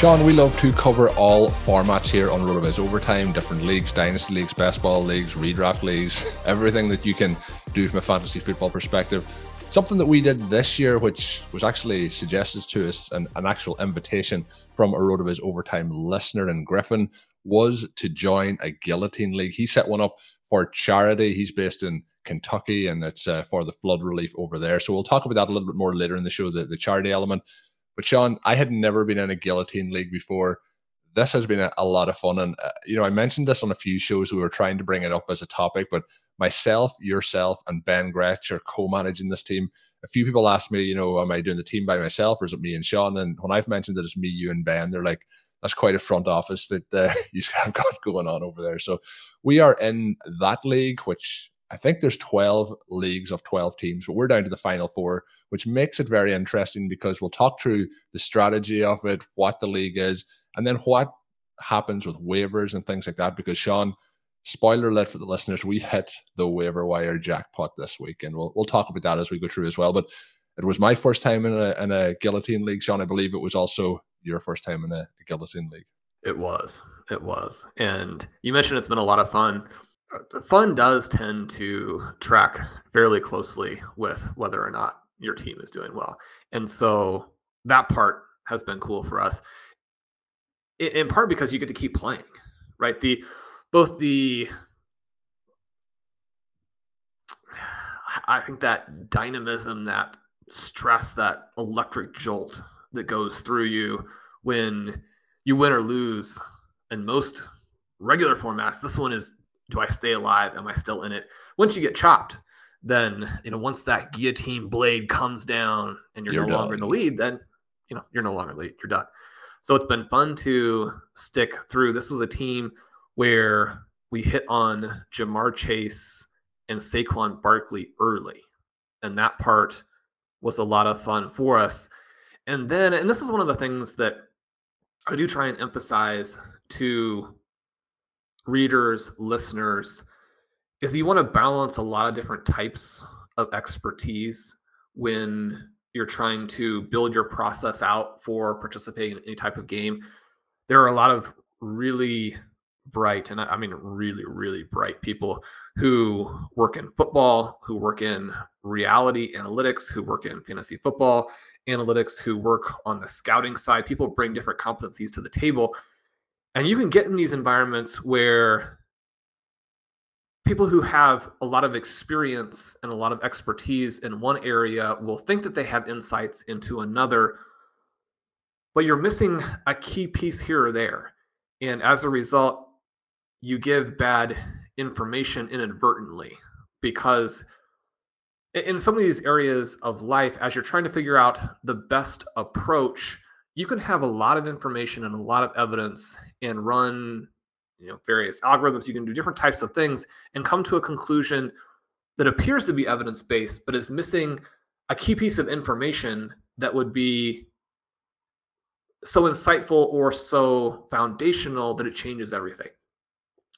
Sean, we love to cover all formats here on RotoViz Overtime, different leagues, dynasty leagues, best ball leagues, redraft leagues, everything that you can do from a fantasy football perspective. Something that we did this year, which was actually suggested to us, an, an actual invitation from a RotoViz Overtime listener in Griffin, was to join a guillotine league. He set one up for charity. He's based in Kentucky and it's uh, for the flood relief over there. So we'll talk about that a little bit more later in the show, the, the charity element. But Sean, I had never been in a guillotine league before. This has been a, a lot of fun. And, uh, you know, I mentioned this on a few shows. We were trying to bring it up as a topic, but myself, yourself, and Ben Gretch are co managing this team. A few people ask me, you know, am I doing the team by myself or is it me and Sean? And when I've mentioned that it's me, you, and Ben, they're like, that's quite a front office that uh, you have got going on over there. So we are in that league, which I think there's 12 leagues of 12 teams, but we're down to the final four, which makes it very interesting because we'll talk through the strategy of it, what the league is, and then what happens with waivers and things like that. Because Sean, spoiler alert for the listeners, we hit the waiver wire jackpot this week, and we'll we'll talk about that as we go through as well. But it was my first time in a in a guillotine league, Sean. I believe it was also your first time in a, a guillotine league. It was. It was. And you mentioned it's been a lot of fun. Fun does tend to track fairly closely with whether or not your team is doing well. And so that part has been cool for us. In part because you get to keep playing, right? The both the I think that dynamism, that stress, that electric jolt that goes through you when you win or lose in most regular formats. This one is do I stay alive? Am I still in it? Once you get chopped, then you know once that guillotine blade comes down and you're, You're no longer in the lead, then you know you're no longer lead. You're done. So it's been fun to stick through. This was a team where we hit on Ja'Marr Chase and Saquon Barkley early, and that part was a lot of fun for us. And then, and this is one of the things that I do try and emphasize to readers, listeners, is you want to balance a lot of different types of expertise when you're trying to build your process out for participating in any type of game. There are a lot of really bright, and I mean really, really bright people who work in football, who work in reality analytics, who work in fantasy football analytics, who work on the scouting side. People bring different competencies to the table. And you can get in these environments where people who have a lot of experience and a lot of expertise in one area will think that they have insights into another, but you're missing a key piece here or there. And as a result, you give bad information inadvertently because in some of these areas of life, as you're trying to figure out the best approach, you can have a lot of information and a lot of evidence and run you know various algorithms you can do different types of things and come to a conclusion that appears to be evidence based but is missing a key piece of information that would be so insightful or so foundational that it changes everything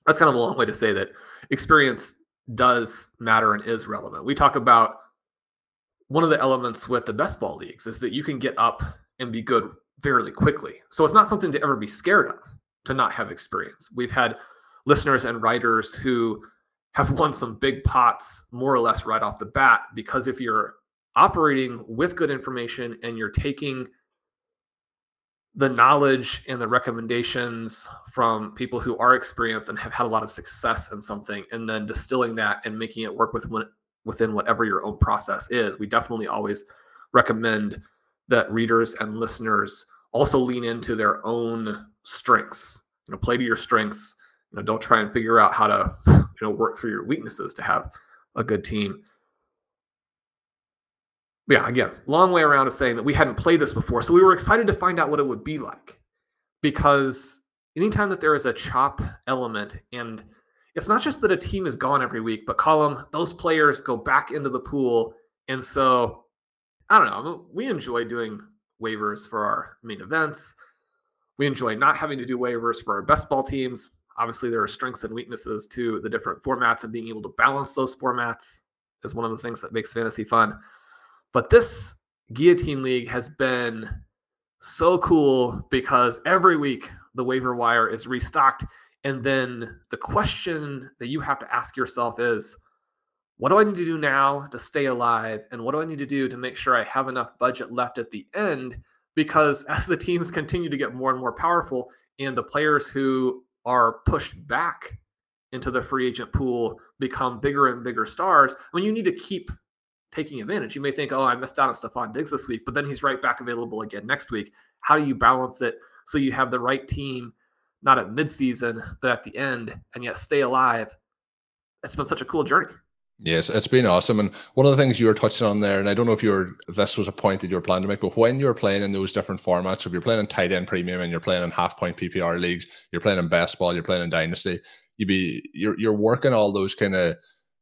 that's kind of a long way to say that experience does matter and is relevant. We talk about one of the elements with the best ball leagues is that you can get up and be good fairly quickly. So it's not something to ever be scared of to not have experience. We've had listeners and writers who have won some big pots more or less right off the bat because if you're operating with good information and you're taking the knowledge and the recommendations from people who are experienced and have had a lot of success in something and then distilling that and making it work with within whatever your own process is we definitely always recommend that readers and listeners also lean into their own strengths you know play to your strengths you know don't try and figure out how to you know work through your weaknesses to have a good team yeah, again, long way around of saying that we hadn't played this before. So we were excited to find out what it would be like. Because anytime that there is a chop element, and it's not just that a team is gone every week, but Colin, those players go back into the pool. And so I don't know, we enjoy doing waivers for our main events. We enjoy not having to do waivers for our best ball teams. Obviously, there are strengths and weaknesses to the different formats, and being able to balance those formats is one of the things that makes fantasy fun. But this guillotine league has been so cool because every week the waiver wire is restocked. And then the question that you have to ask yourself is what do I need to do now to stay alive? And what do I need to do to make sure I have enough budget left at the end? Because as the teams continue to get more and more powerful, and the players who are pushed back into the free agent pool become bigger and bigger stars, I mean, you need to keep taking advantage. You may think, oh, I missed out on Stefon Diggs this week, but then he's right back available again next week. How do you balance it so you have the right team, not at midseason, but at the end, and yet stay alive? It's been such a cool journey. Yes, it's been awesome. And one of the things you were touching on there, and I don't know if you're this was a point that you were planning to make, but when you're playing in those different formats, if you're playing in tight end premium and you're playing in half point PPR leagues, you're playing in best ball, you're playing in dynasty, you be you're you're working all those kind of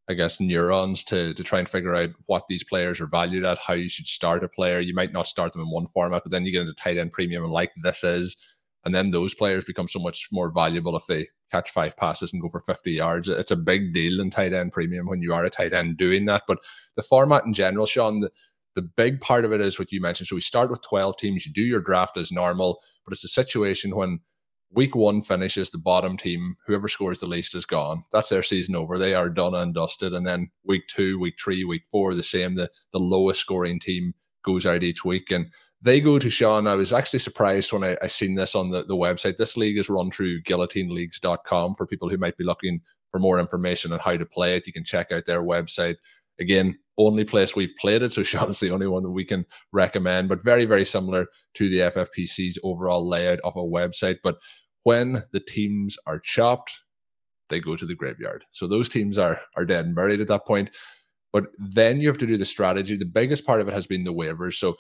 I guess, neurons to to try and figure out what these players are valued at, how you should start a player. You might not start them in one format, but then you get into tight end premium and like this is, and then those players become so much more valuable if they catch five passes and go for 50 yards. It's a big deal in tight end premium when you are a tight end doing that. But the format in general, Sean, the, the big part of it is what you mentioned. So we start with 12 teams, you do your draft as normal, but it's a situation when week one finishes the bottom team whoever scores the least is gone that's their season over they are done and dusted and then week two week three week four the same the, the lowest scoring team goes out each week and they go to sean i was actually surprised when i, I seen this on the, the website this league is run through guillotineleagues.com for people who might be looking for more information on how to play it you can check out their website again only place we've played it so sean's the only one that we can recommend but very very similar to the ffpc's overall layout of a website but when the teams are chopped, they go to the graveyard. So those teams are are dead and buried at that point. But then you have to do the strategy. The biggest part of it has been the waivers. So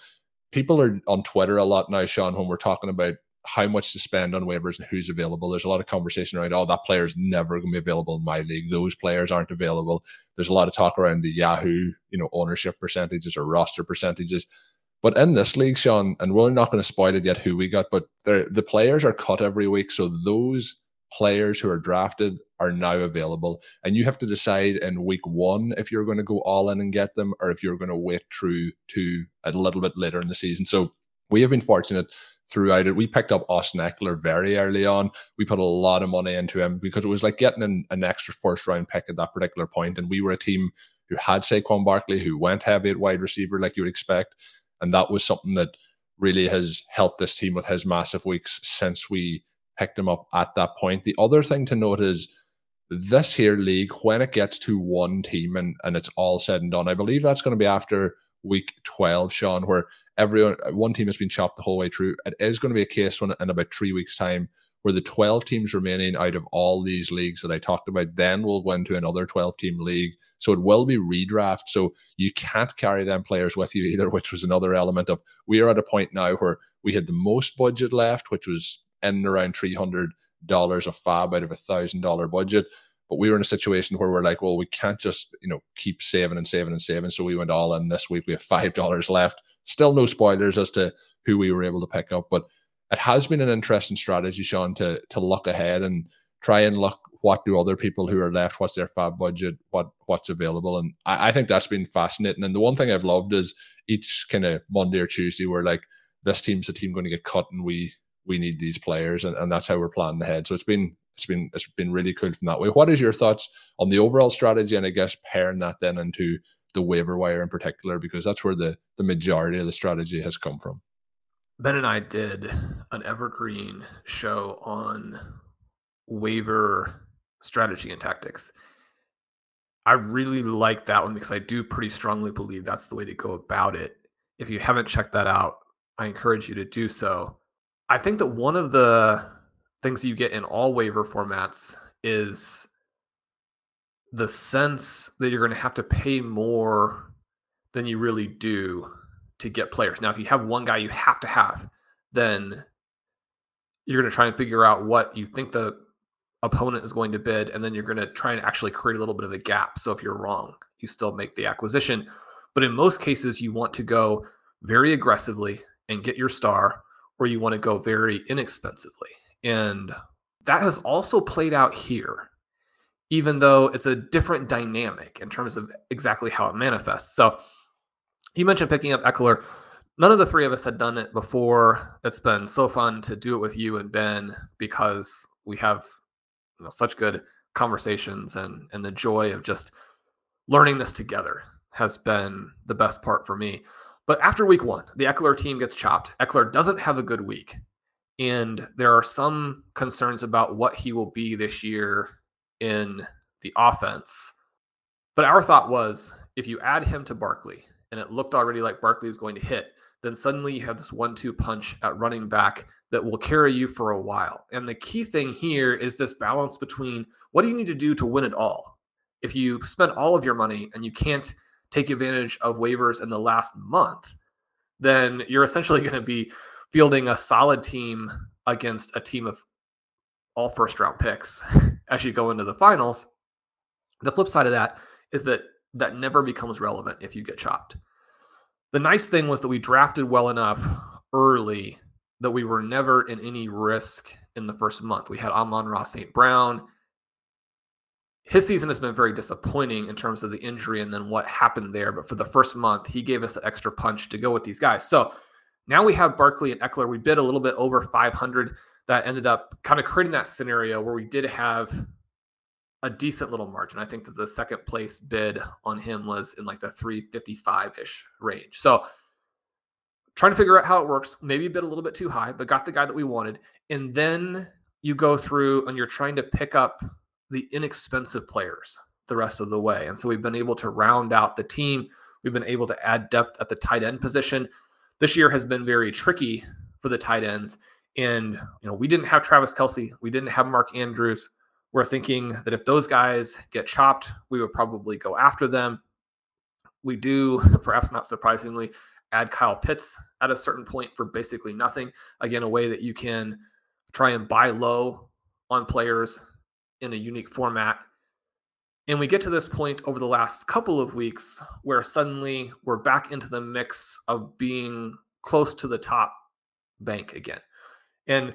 people are on Twitter a lot now, Sean, when we're talking about how much to spend on waivers and who's available. There's a lot of conversation around, oh, that player's never going to be available in my league. Those players aren't available. There's a lot of talk around the Yahoo, you know, ownership percentages or roster percentages. But in this league, Sean, and we're not going to spoil it yet who we got, but the players are cut every week. So those players who are drafted are now available. And you have to decide in week one if you're going to go all in and get them or if you're going to wait through to a little bit later in the season. So we have been fortunate throughout it. We picked up Austin Ekeler very early on. We put a lot of money into him because it was like getting an, an extra first round pick at that particular point. And we were a team who had Saquon Barkley, who went heavy at wide receiver like you would expect. And that was something that really has helped this team with his massive weeks since we picked him up at that point. The other thing to note is this here league, when it gets to one team and, and it's all said and done, I believe that's going to be after week 12, Sean, where everyone one team has been chopped the whole way through. It is going to be a case when in about three weeks' time where the 12 teams remaining out of all these leagues that I talked about then will go into another 12 team league. So it will be redraft. So you can't carry them players with you either, which was another element of we are at a point now where we had the most budget left, which was in around $300 of FAAB out of a thousand dollar budget. But we were in a situation where we're like, well, we can't just, you know, keep saving and saving and saving. So we went all in this week. We have $5 left. Still no spoilers as to who we were able to pick up. But it has been an interesting strategy, Sean, to to look ahead and try and look what do other people who are left, what's their FAAB budget, what what's available, and I, I think that's been fascinating. And the one thing I've loved is each kind of Monday or Tuesday, we're like, this team's the team going to get cut, and we we need these players, and, and that's how we're planning ahead. So it's been it's been it's been really cool from that way. What is your thoughts on the overall strategy, and I guess pairing that then into the waiver wire in particular, because that's where the the majority of the strategy has come from. Ben and I did an evergreen show on waiver strategy and tactics. I really like that one because I do pretty strongly believe that's the way to go about it. If you haven't checked that out, I encourage you to do so. I think that one of the things you get in all waiver formats is the sense that you're going to have to pay more than you really do to get players. Now, if you have one guy you have to have, then you're going to try and figure out what you think the opponent is going to bid, and then you're going to try and actually create a little bit of a gap. So if you're wrong, you still make the acquisition. But in most cases, you want to go very aggressively and get your star, or you want to go very inexpensively. And that has also played out here, even though it's a different dynamic in terms of exactly how it manifests. So you mentioned picking up Ekeler. None of the three of us had done it before. It's been so fun to do it with you and Ben because we have you know, such good conversations and and the joy of just learning this together has been the best part for me. But after week one, the Ekeler team gets chopped. Ekeler doesn't have a good week. And there are some concerns about what he will be this year in the offense. But our thought was if you add him to Barkley, and it looked already like Barkley was going to hit, then suddenly you have this one two punch at running back that will carry you for a while. And the key thing here is this balance between what do you need to do to win it all? If you spend all of your money and you can't take advantage of waivers in the last month, then you're essentially going to be fielding a solid team against a team of all first round picks as you go into the finals. The flip side of that is that that never becomes relevant if you get chopped. The nice thing was that we drafted well enough early that we were never in any risk in the first month. We had Amon-Ra St. Brown. His season has been very disappointing in terms of the injury and then what happened there. But for the first month, he gave us an extra punch to go with these guys. So now we have Barkley and Ekeler. We bid a little bit over 500. That ended up kind of creating that scenario where we did have a decent little margin. I think that the second place bid on him was in like the 355 ish range. So trying to figure out how it works. Maybe a bit a little bit too high, but got the guy that we wanted. And then you go through and you're trying to pick up the inexpensive players the rest of the way. And so we've been able to round out the team. We've been able to add depth at the tight end position this year has been very tricky for the tight ends. And, you know, we didn't have Travis Kelce. we didn't have Mark Andrews. We're thinking that if those guys get chopped, we would probably go after them. We do, perhaps not surprisingly, add Kyle Pitts at a certain point for basically nothing. Again, a way that you can try and buy low on players in a unique format and we get to this point over the last couple of weeks where suddenly we're back into the mix of being close to the top bank again. And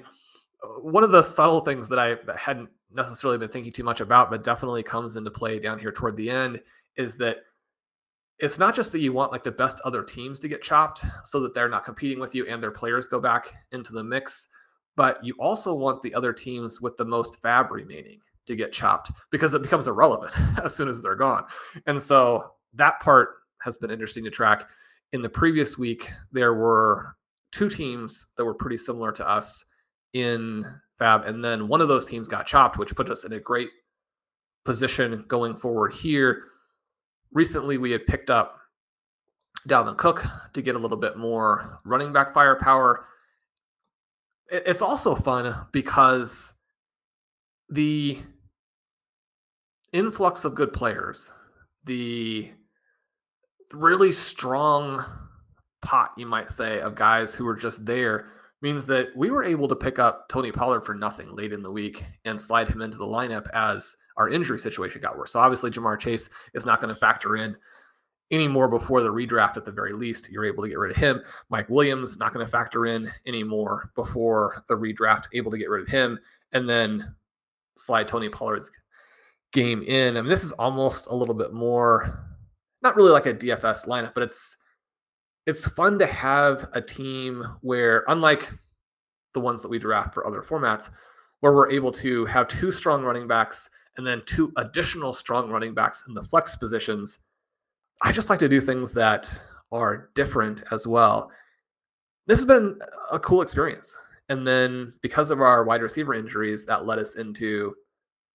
uh, one of the subtle things that I hadn't necessarily been thinking too much about, but definitely comes into play down here toward the end, is that it's not just that you want like the best other teams to get chopped so that they're not competing with you and their players go back into the mix, but you also want the other teams with the most FAAB remaining to get chopped because it becomes irrelevant as soon as they're gone. And so that part has been interesting to track. In the previous week, there were two teams that were pretty similar to us in FAAB, And then one of those teams got chopped, which put us in a great position going forward here. Recently, we had picked up Dalvin Cook to get a little bit more running back firepower. It's also fun because the influx of good players, the really strong pot, you might say, of guys who were just there means that we were able to pick up Tony Pollard for nothing late in the week and slide him into the lineup as our injury situation got worse. So obviously Ja'Marr Chase is not going to factor in anymore before the redraft at the very least. You're able to get rid of him. Mike Williams not going to factor in anymore before the redraft, able to get rid of him. And then slide Tony Pollard's game in. I mean, this is almost a little bit more, not really like a DFS lineup, but it's it's fun to have a team where, unlike the ones that we draft for other formats, where we're able to have two strong running backs and then two additional strong running backs in the flex positions. I just like to do things that are different as well. This has been a cool experience. And then because of our wide receiver injuries, that led us into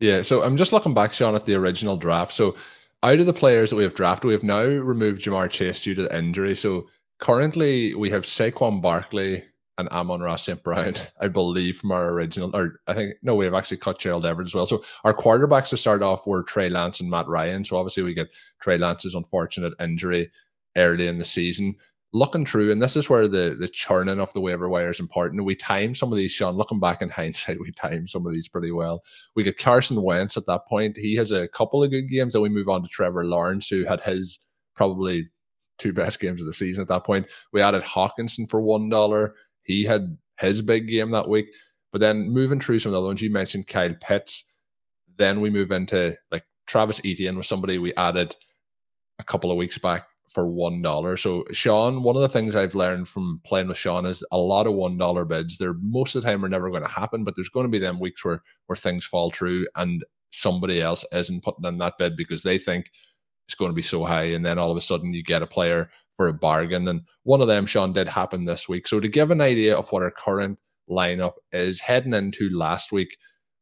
Yeah, so I'm just looking back, Sean, at the original draft. So out of the players that we have drafted, we have now removed Ja'Marr Chase due to the injury. So currently we have Saquon Barkley and Amon-Ra St. Brown, I believe, from our original, or I think, no, we have actually cut Gerald Everett as well. So our quarterbacks to start off were Trey Lance and Matt Ryan. So obviously we get Trey Lance's unfortunate injury early in the season looking through, and this is where the the churning of the waiver wire is important. We time some of these, Sean. Looking back in hindsight, we time some of these pretty well. We get Carson Wentz at that point. He has a couple of good games. Then we move on to Trevor Lawrence, who had his probably two best games of the season at that point. We added Hockenson for one dollar. He had his big game that week. But then moving through some of the other ones, you mentioned Kyle Pitts. Then we move into like Travis Etienne was somebody we added a couple of weeks back for one dollar. So Sean, one of the things I've learned from playing with Sean is a lot of one dollar bids. They're most of the time are never going to happen, but there's going to be them weeks where where things fall through and somebody else isn't putting in that bid because they think it's going to be so high, and then all of a sudden you get a player for a bargain. And one of them, Sean, did happen this week. So to give an idea of what our current lineup is heading into last week.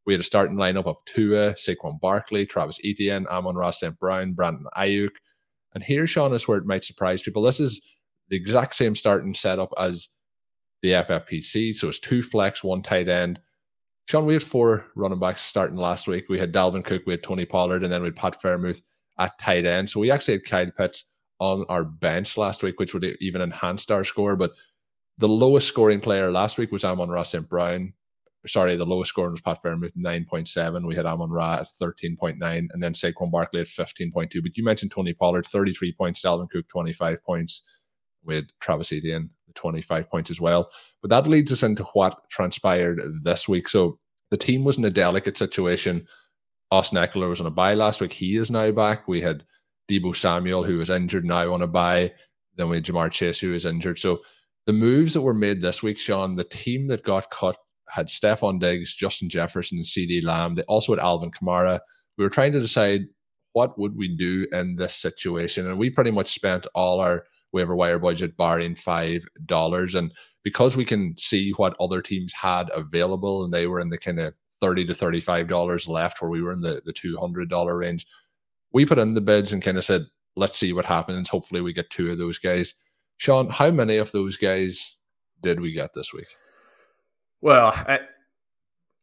We had a starting lineup of Tua, Saquon Barkley, Travis Etienne, Amon-Ra St. Brown, Brandon Aiyuk, and here, Sean, is where it might surprise people. This is the exact same starting setup as the FFPC. So it's two flex, one tight end. Sean, we had four running backs starting last week. We had Dalvin Cook, we had Tony Pollard, and then we had Pat Freiermuth at tight end. So we actually had Kyle Pitts on our bench last week, which would even enhance our score. But the lowest scoring player last week was Amon-Ra St. Brown sorry, the lowest scoring was Pat Freiermuth, 9.7. We had Amon Ra at 13.9, and then Saquon Barkley at 15.2. But you mentioned Tony Pollard, 33 points, Dalvin Cook, 25 points, with Travis Etienne, 25 points as well. But that leads us into what transpired this week. So the team was in a delicate situation. Austin Ekeler was on a bye last week. He is now back. We had Deebo Samuel, who was injured, now on a bye. Then we had Ja'Marr Chase, who is injured. So the moves that were made this week, Sean, the team that got cut had Stefon Diggs, Justin Jefferson, and CeeDee Lamb. They also had Alvin Kamara. We were trying to decide what would we do in this situation, and we pretty much spent all our waiver wire budget barring five dollars. And because we can see what other teams had available, and they were in the kind of thirty to thirty-five dollars left, where we were in the the two hundred dollar range, we put in the bids and kind of said, "Let's see what happens. Hopefully, we get two of those guys." Sean, how many of those guys did we get this week? Well, I,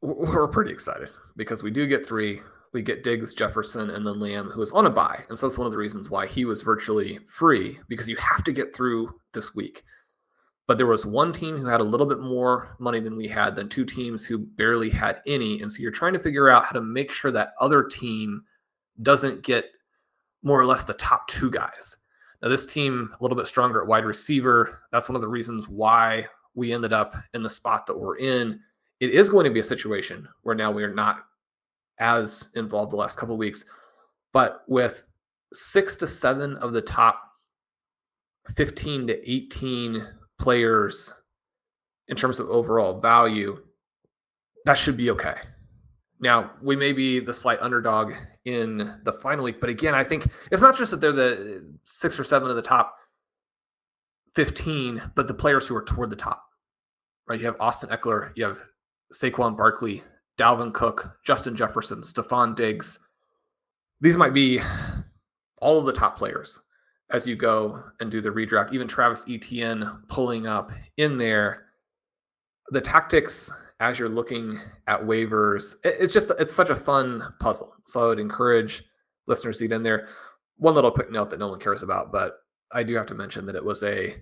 we're pretty excited because we do get three. we get Diggs, Jefferson, and then Lamb, who is on a bye. And so that's one of the reasons why he was virtually free because you have to get through this week. But there was one team who had a little bit more money than we had, than two teams who barely had any. And so you're trying to figure out how to make sure that other team doesn't get more or less the top two guys. Now, this team a little bit stronger at wide receiver. That's one of the reasons why we ended up in the spot that we're in. It is going to be a situation where now we are not as involved the last couple weeks, but with six to seven of the top 15 to 18 players in terms of overall value, that should be okay. Now, we may be the slight underdog in the final week, but again, I think it's not just that they're the six or seven of the top 15, but the players who are toward the top, right? You have Austin Ekeler, you have Saquon Barkley, Dalvin Cook, Justin Jefferson, Stefon Diggs. These might be all of the top players as you go and do the redraft. Even Travis Etienne pulling up in there. The tactics as you're looking at waivers, it's just it's such a fun puzzle. So I would encourage listeners to get in there. One little quick note that no one cares about, but I do have to mention that it was a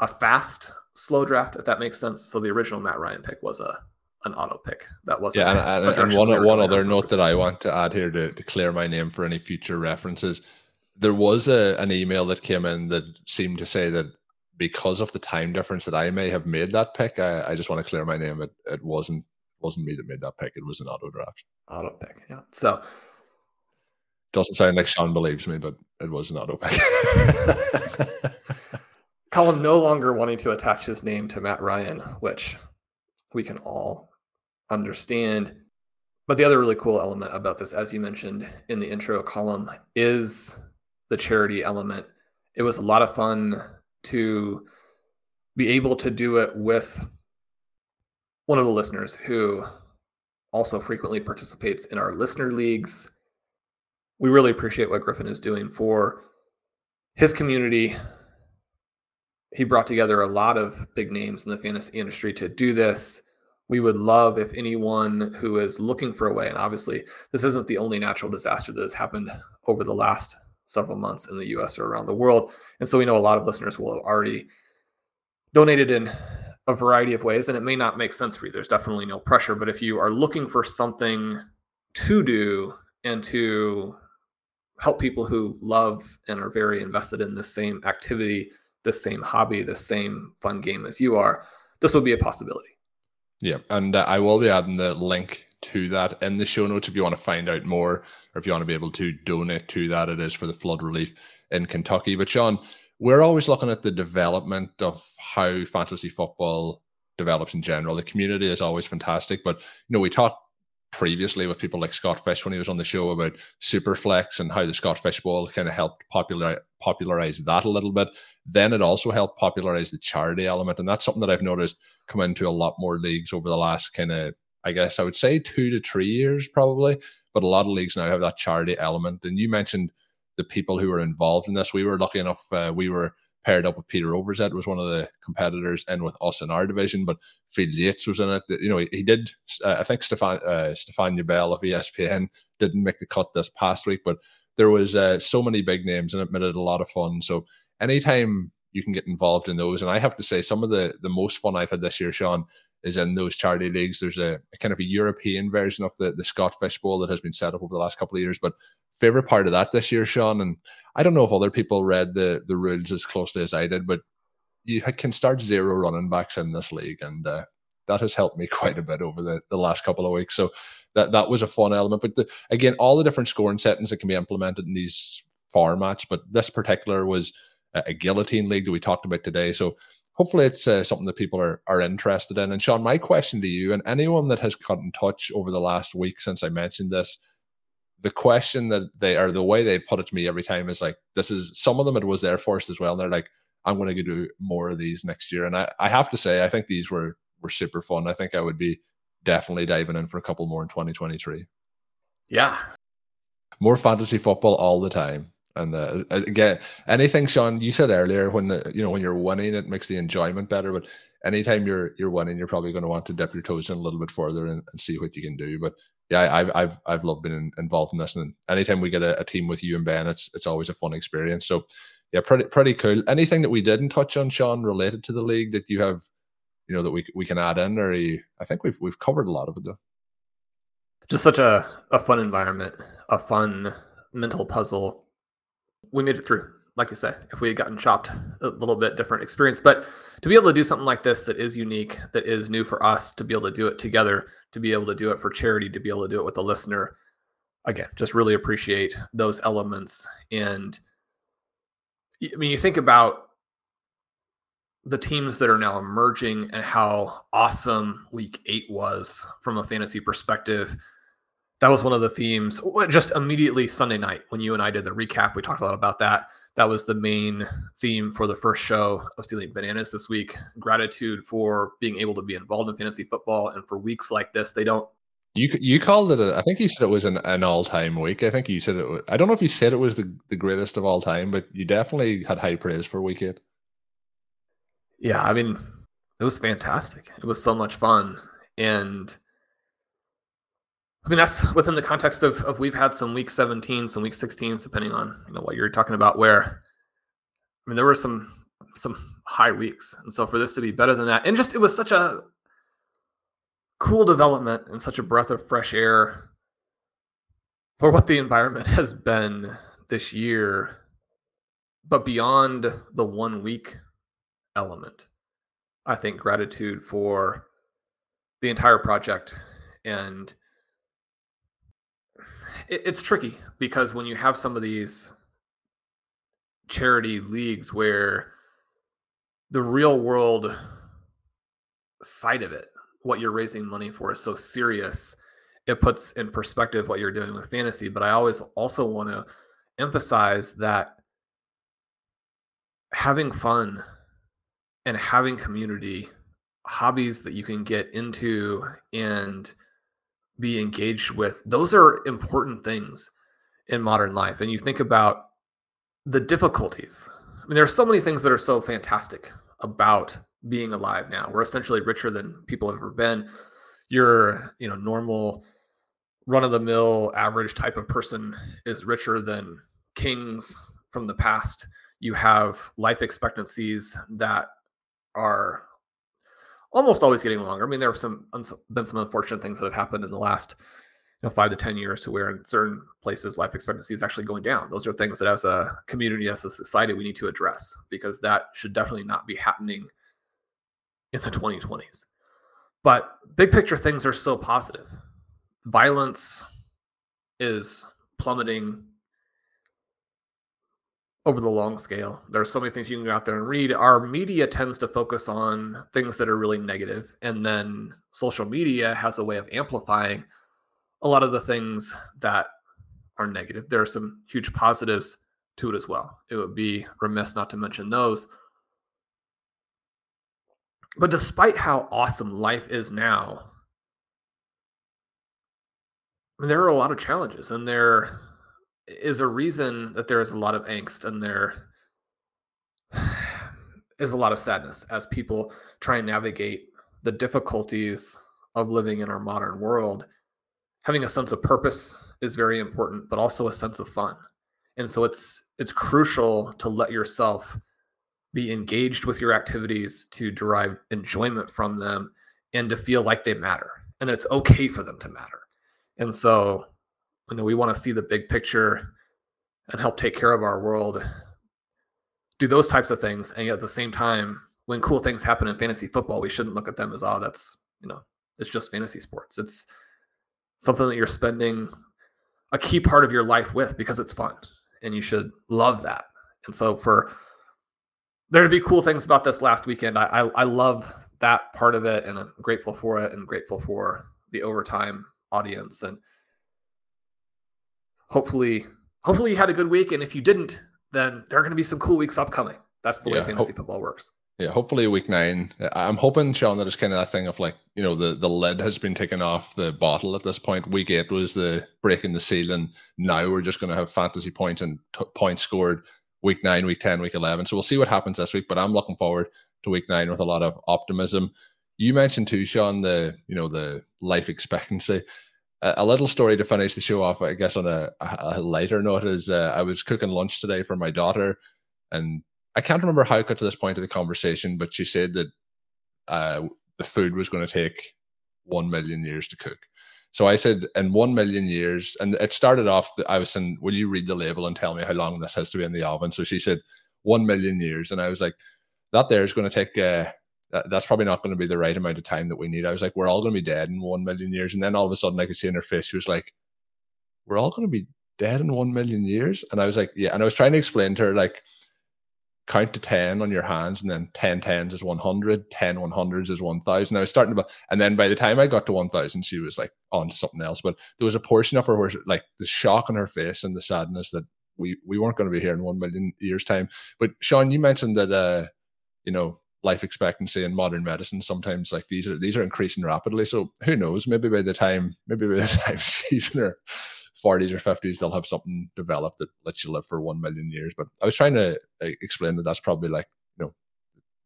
a fast slow draft, if that makes sense. So the original Matt Ryan pick was a an auto pick. That wasn't. Yeah, and, and, and one one other note that I want to add here to, to clear my name for any future references. There was a an email that came in that seemed to say that because of the time difference that I may have made that pick, I, I just want to clear my name. It it wasn't wasn't me that made that pick. It was an auto draft. Auto pick. Yeah. So doesn't sound like Sean believes me, but it was not pick. Colin no longer wanting to attach his name to Matt Ryan, which we can all understand. But the other really cool element about this, as you mentioned in the intro Colin, is the charity element. It was a lot of fun to be able to do it with one of the listeners who also frequently participates in our listener leagues. We really appreciate what Griffin is doing for his community. He brought together a lot of big names in the fantasy industry to do this we would love if anyone who is looking for a way, and obviously this isn't the only natural disaster that has happened over the last several months in the US or around the world. And so we know a lot of listeners will have already donated in a variety of ways, and it may not make sense for you. There's definitely no pressure. But if you are looking for something to do and to help people who love and are very invested in the same activity, the same hobby, the same fun game as you are, this would be a possibility. Yeah, and uh, I will be adding the link to that in the show notes if you want to find out more or if you want to be able to donate to that. It is for the flood relief in Kentucky. But Sean, we're always looking at the development of how fantasy football develops in general. The community is always fantastic, but you know we talked previously with people like Scott Fish when he was on the show about Superflex and how the Scott Fish Bowl kind of helped popular, popularize that a little bit. Then it also helped popularize the charity element. And that's something that I've noticed come into a lot more leagues over the last kind of, I guess I would say two to three years probably. But a lot of leagues now have that charity element. And you mentioned the people who were involved in this. We were lucky enough, uh, we were paired up with Peter Overzet, was one of the competitors in with us in our division, but Field Yates was in it. You know, he, he did, uh, I think Stefan, uh, Stefan Bell of ESPN didn't make the cut this past week, but there was uh, so many big names and it made it a lot of fun. So anytime you can get involved in those, and I have to say some of the, the most fun I've had this year, Sean, is in those charity leagues. There's a, a, kind of a European version of the, the Scott Bowl that has been set up over the last couple of years. But favorite part of that this year, Sean, and I don't know if other people read the the rules as closely as I did, but you can start zero running backs in this league, and uh, that has helped me quite a bit over the, the last couple of weeks. So that that was a fun element. But the, again, all the different scoring settings that can be implemented in these formats, but this particular was a guillotine league that we talked about today. So hopefully it's uh, something that people are, are interested in. And Sean, my question to you and anyone that has got in touch over the last week since I mentioned this, the question that they are the way they put it to me every time is like, this is some of them it was their first as well. And they're like, I'm going to do more of these next year. And I, I have to say, I think these were were super fun. I think I would be definitely diving in for a couple more in 2023. Yeah. More fantasy football all the time. And uh, again, anything, Sean, you said earlier when the, you know when you're winning, it makes the enjoyment better. But anytime you're you're winning, you're probably going to want to dip your toes in a little bit further and, and see what you can do. But yeah, I've I've I've loved being involved in this, and anytime we get a, a, team with you and Ben, it's it's always a fun experience. So yeah, pretty pretty cool. Anything that we didn't touch on, Sean, related to the league that you have, you know, that we we can add in, or you, I think we've we've covered a lot of it though. Just such a a fun environment, a fun mental puzzle. We made it through like you said, if we had gotten chopped, a little bit different experience. But to be able to do something like this that is unique, that is new for us, to be able to do it together, to be able to do it for charity, to be able to do it with a listener, again, just really appreciate those elements. And I mean, you think about the teams that are now emerging and how awesome week eight was from a fantasy perspective. That was one of the themes just immediately Sunday night when you and I did the recap. We talked a lot about that that was the main theme for the first show of Stealing Bananas this week. Gratitude for being able to be involved in fantasy football, and for weeks like this, they don't. You you called it. A, I think you said it was an, an all time week. I think you said it. Was, I don't know if you said it was the, the greatest of all time, but you definitely had high praise for week eight. Yeah, I mean, it was fantastic. It was so much fun, and I mean, that's within the context of, of we've had some week 17, some week 16, depending on you know what you're talking about. Where I mean, there were some some high weeks, and so for this to be better than that, and just it was such a cool development and such a breath of fresh air for what the environment has been this year. But beyond the one week element, I think gratitude for the entire project and it, it's tricky because when you have some of these charity leagues where the real world side of it, what you're raising money for, is so serious, it puts in perspective what you're doing with fantasy. But I always also want to emphasize that having fun and having community hobbies that you can get into and be engaged with those are important things in modern life. And you think about the difficulties. I mean there are so many things that are so fantastic about being alive now. We're essentially richer than people have ever been. Your you know normal run of the mill average type of person is richer than kings from the past. You have life expectancies that are almost always getting longer. I mean, there have some been some unfortunate things that have happened in the last you know five to ten years to where in certain places life expectancy is actually going down. Those are things that as a community, as a society, we need to address because that should definitely not be happening in the 2020s. But big picture things are still positive. Violence is plummeting over the long scale. There are so many things you can go out there and read. Our media tends to focus on things that are really negative, and then social media has a way of amplifying a lot of the things that are negative. There are some huge positives to it as well. It would be remiss not to mention those. But despite how awesome life is now, there are a lot of challenges, and there is a reason that there is a lot of angst and there is a lot of sadness as people try and navigate the difficulties of living in our modern world. Having a sense of purpose is very important, but also a sense of fun. And so it's it's crucial to let yourself be engaged with your activities to derive enjoyment from them and to feel like they matter and it's okay for them to matter. And so you know we want to see the big picture and help take care of our world do those types of things and at the same time when cool things happen in fantasy football we shouldn't look at them as oh that's you know it's just fantasy sports. It's something that you're spending a key part of your life with because it's fun and you should love that. And so for there to be cool things about this last weekend i i, I love that part of it and i'm grateful for it and grateful for the overtime audience and hopefully hopefully you had a good week and if you didn't then there are going to be some cool weeks upcoming that's the yeah, way fantasy football works Yeah, hopefully week nine. I'm hoping, Sean, that it's kind of that thing of like, you know, the, the lid has been taken off the bottle at this point. Week eight was the breaking the seal, and now we're just going to have fantasy points and t- points scored week nine, week 10, week 11. So we'll see what happens this week, but I'm looking forward to week nine with a lot of optimism. You mentioned too, Sean, the, you know, the life expectancy. A, little story to finish the show off, I guess, on a, a lighter note is uh, I was cooking lunch today for my daughter and I can't remember how it got to this point of the conversation, but she said that uh, the food was going to take one million years to cook. So I said, in one million years, and it started off. I was saying, "Will you read the label and tell me how long this has to be in the oven?" So she said, "One million years," and I was like, "That there is going to take. Uh, that, that's probably not going to be the right amount of time that we need." I was like, "We're all going to be dead in one million years," and then all of a sudden, I could see in her face, she was like, "We're all going to be dead in one million years," and I was like, "Yeah," and I was trying to explain to her like count to 10 on your hands and then 10 tens is 100 10 100s is 1000 i was starting to and then by the time i got to 1000 she was like on to something else. But there was a portion of her where like the shock on her face and the sadness that we we weren't going to be here in 1 million years time. But shawn you mentioned that uh you know life expectancy in modern medicine sometimes like these are these are increasing rapidly so who knows maybe by the time maybe by the time she's in her 40s or 50s, they'll have something developed that lets you live for 1 million years. But I was trying to uh, explain that that's probably like, you know,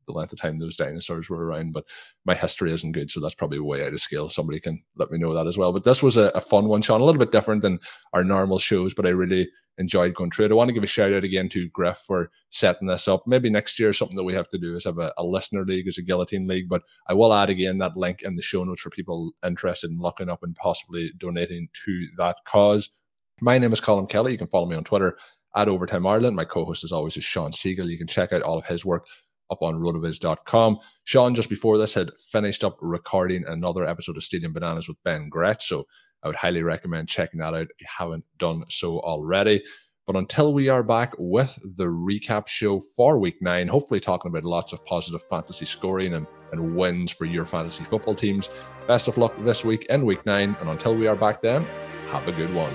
the length of time those dinosaurs were around. But my history isn't good. So that's probably way out of scale. Somebody can let me know that as well. But this was a, a fun one, Shawn, a little bit different than our normal shows, but I really enjoyed going through it. I want to give a shout out again to Griff for setting this up. Maybe next year, something that we have to do is have a, a, listener league as a guillotine league. But I will add again that link in the show notes for people interested in looking up and possibly donating to that cause. My name is Colin Kelly. You can follow me on Twitter at Overtime Ireland. My co host, as always, is Shawn Siegele. You can check out all of his work up on rotoviz.com. Shawn, just before this, had finished up recording another episode of Stadium Bananas with Ben Gretch. So I would highly recommend checking that out if you haven't done so already. But until we are back with the recap show for week nine, hopefully talking about lots of positive fantasy scoring and, and wins for your fantasy football teams. Best of luck this week in week nine. And until we are back then, have a good one.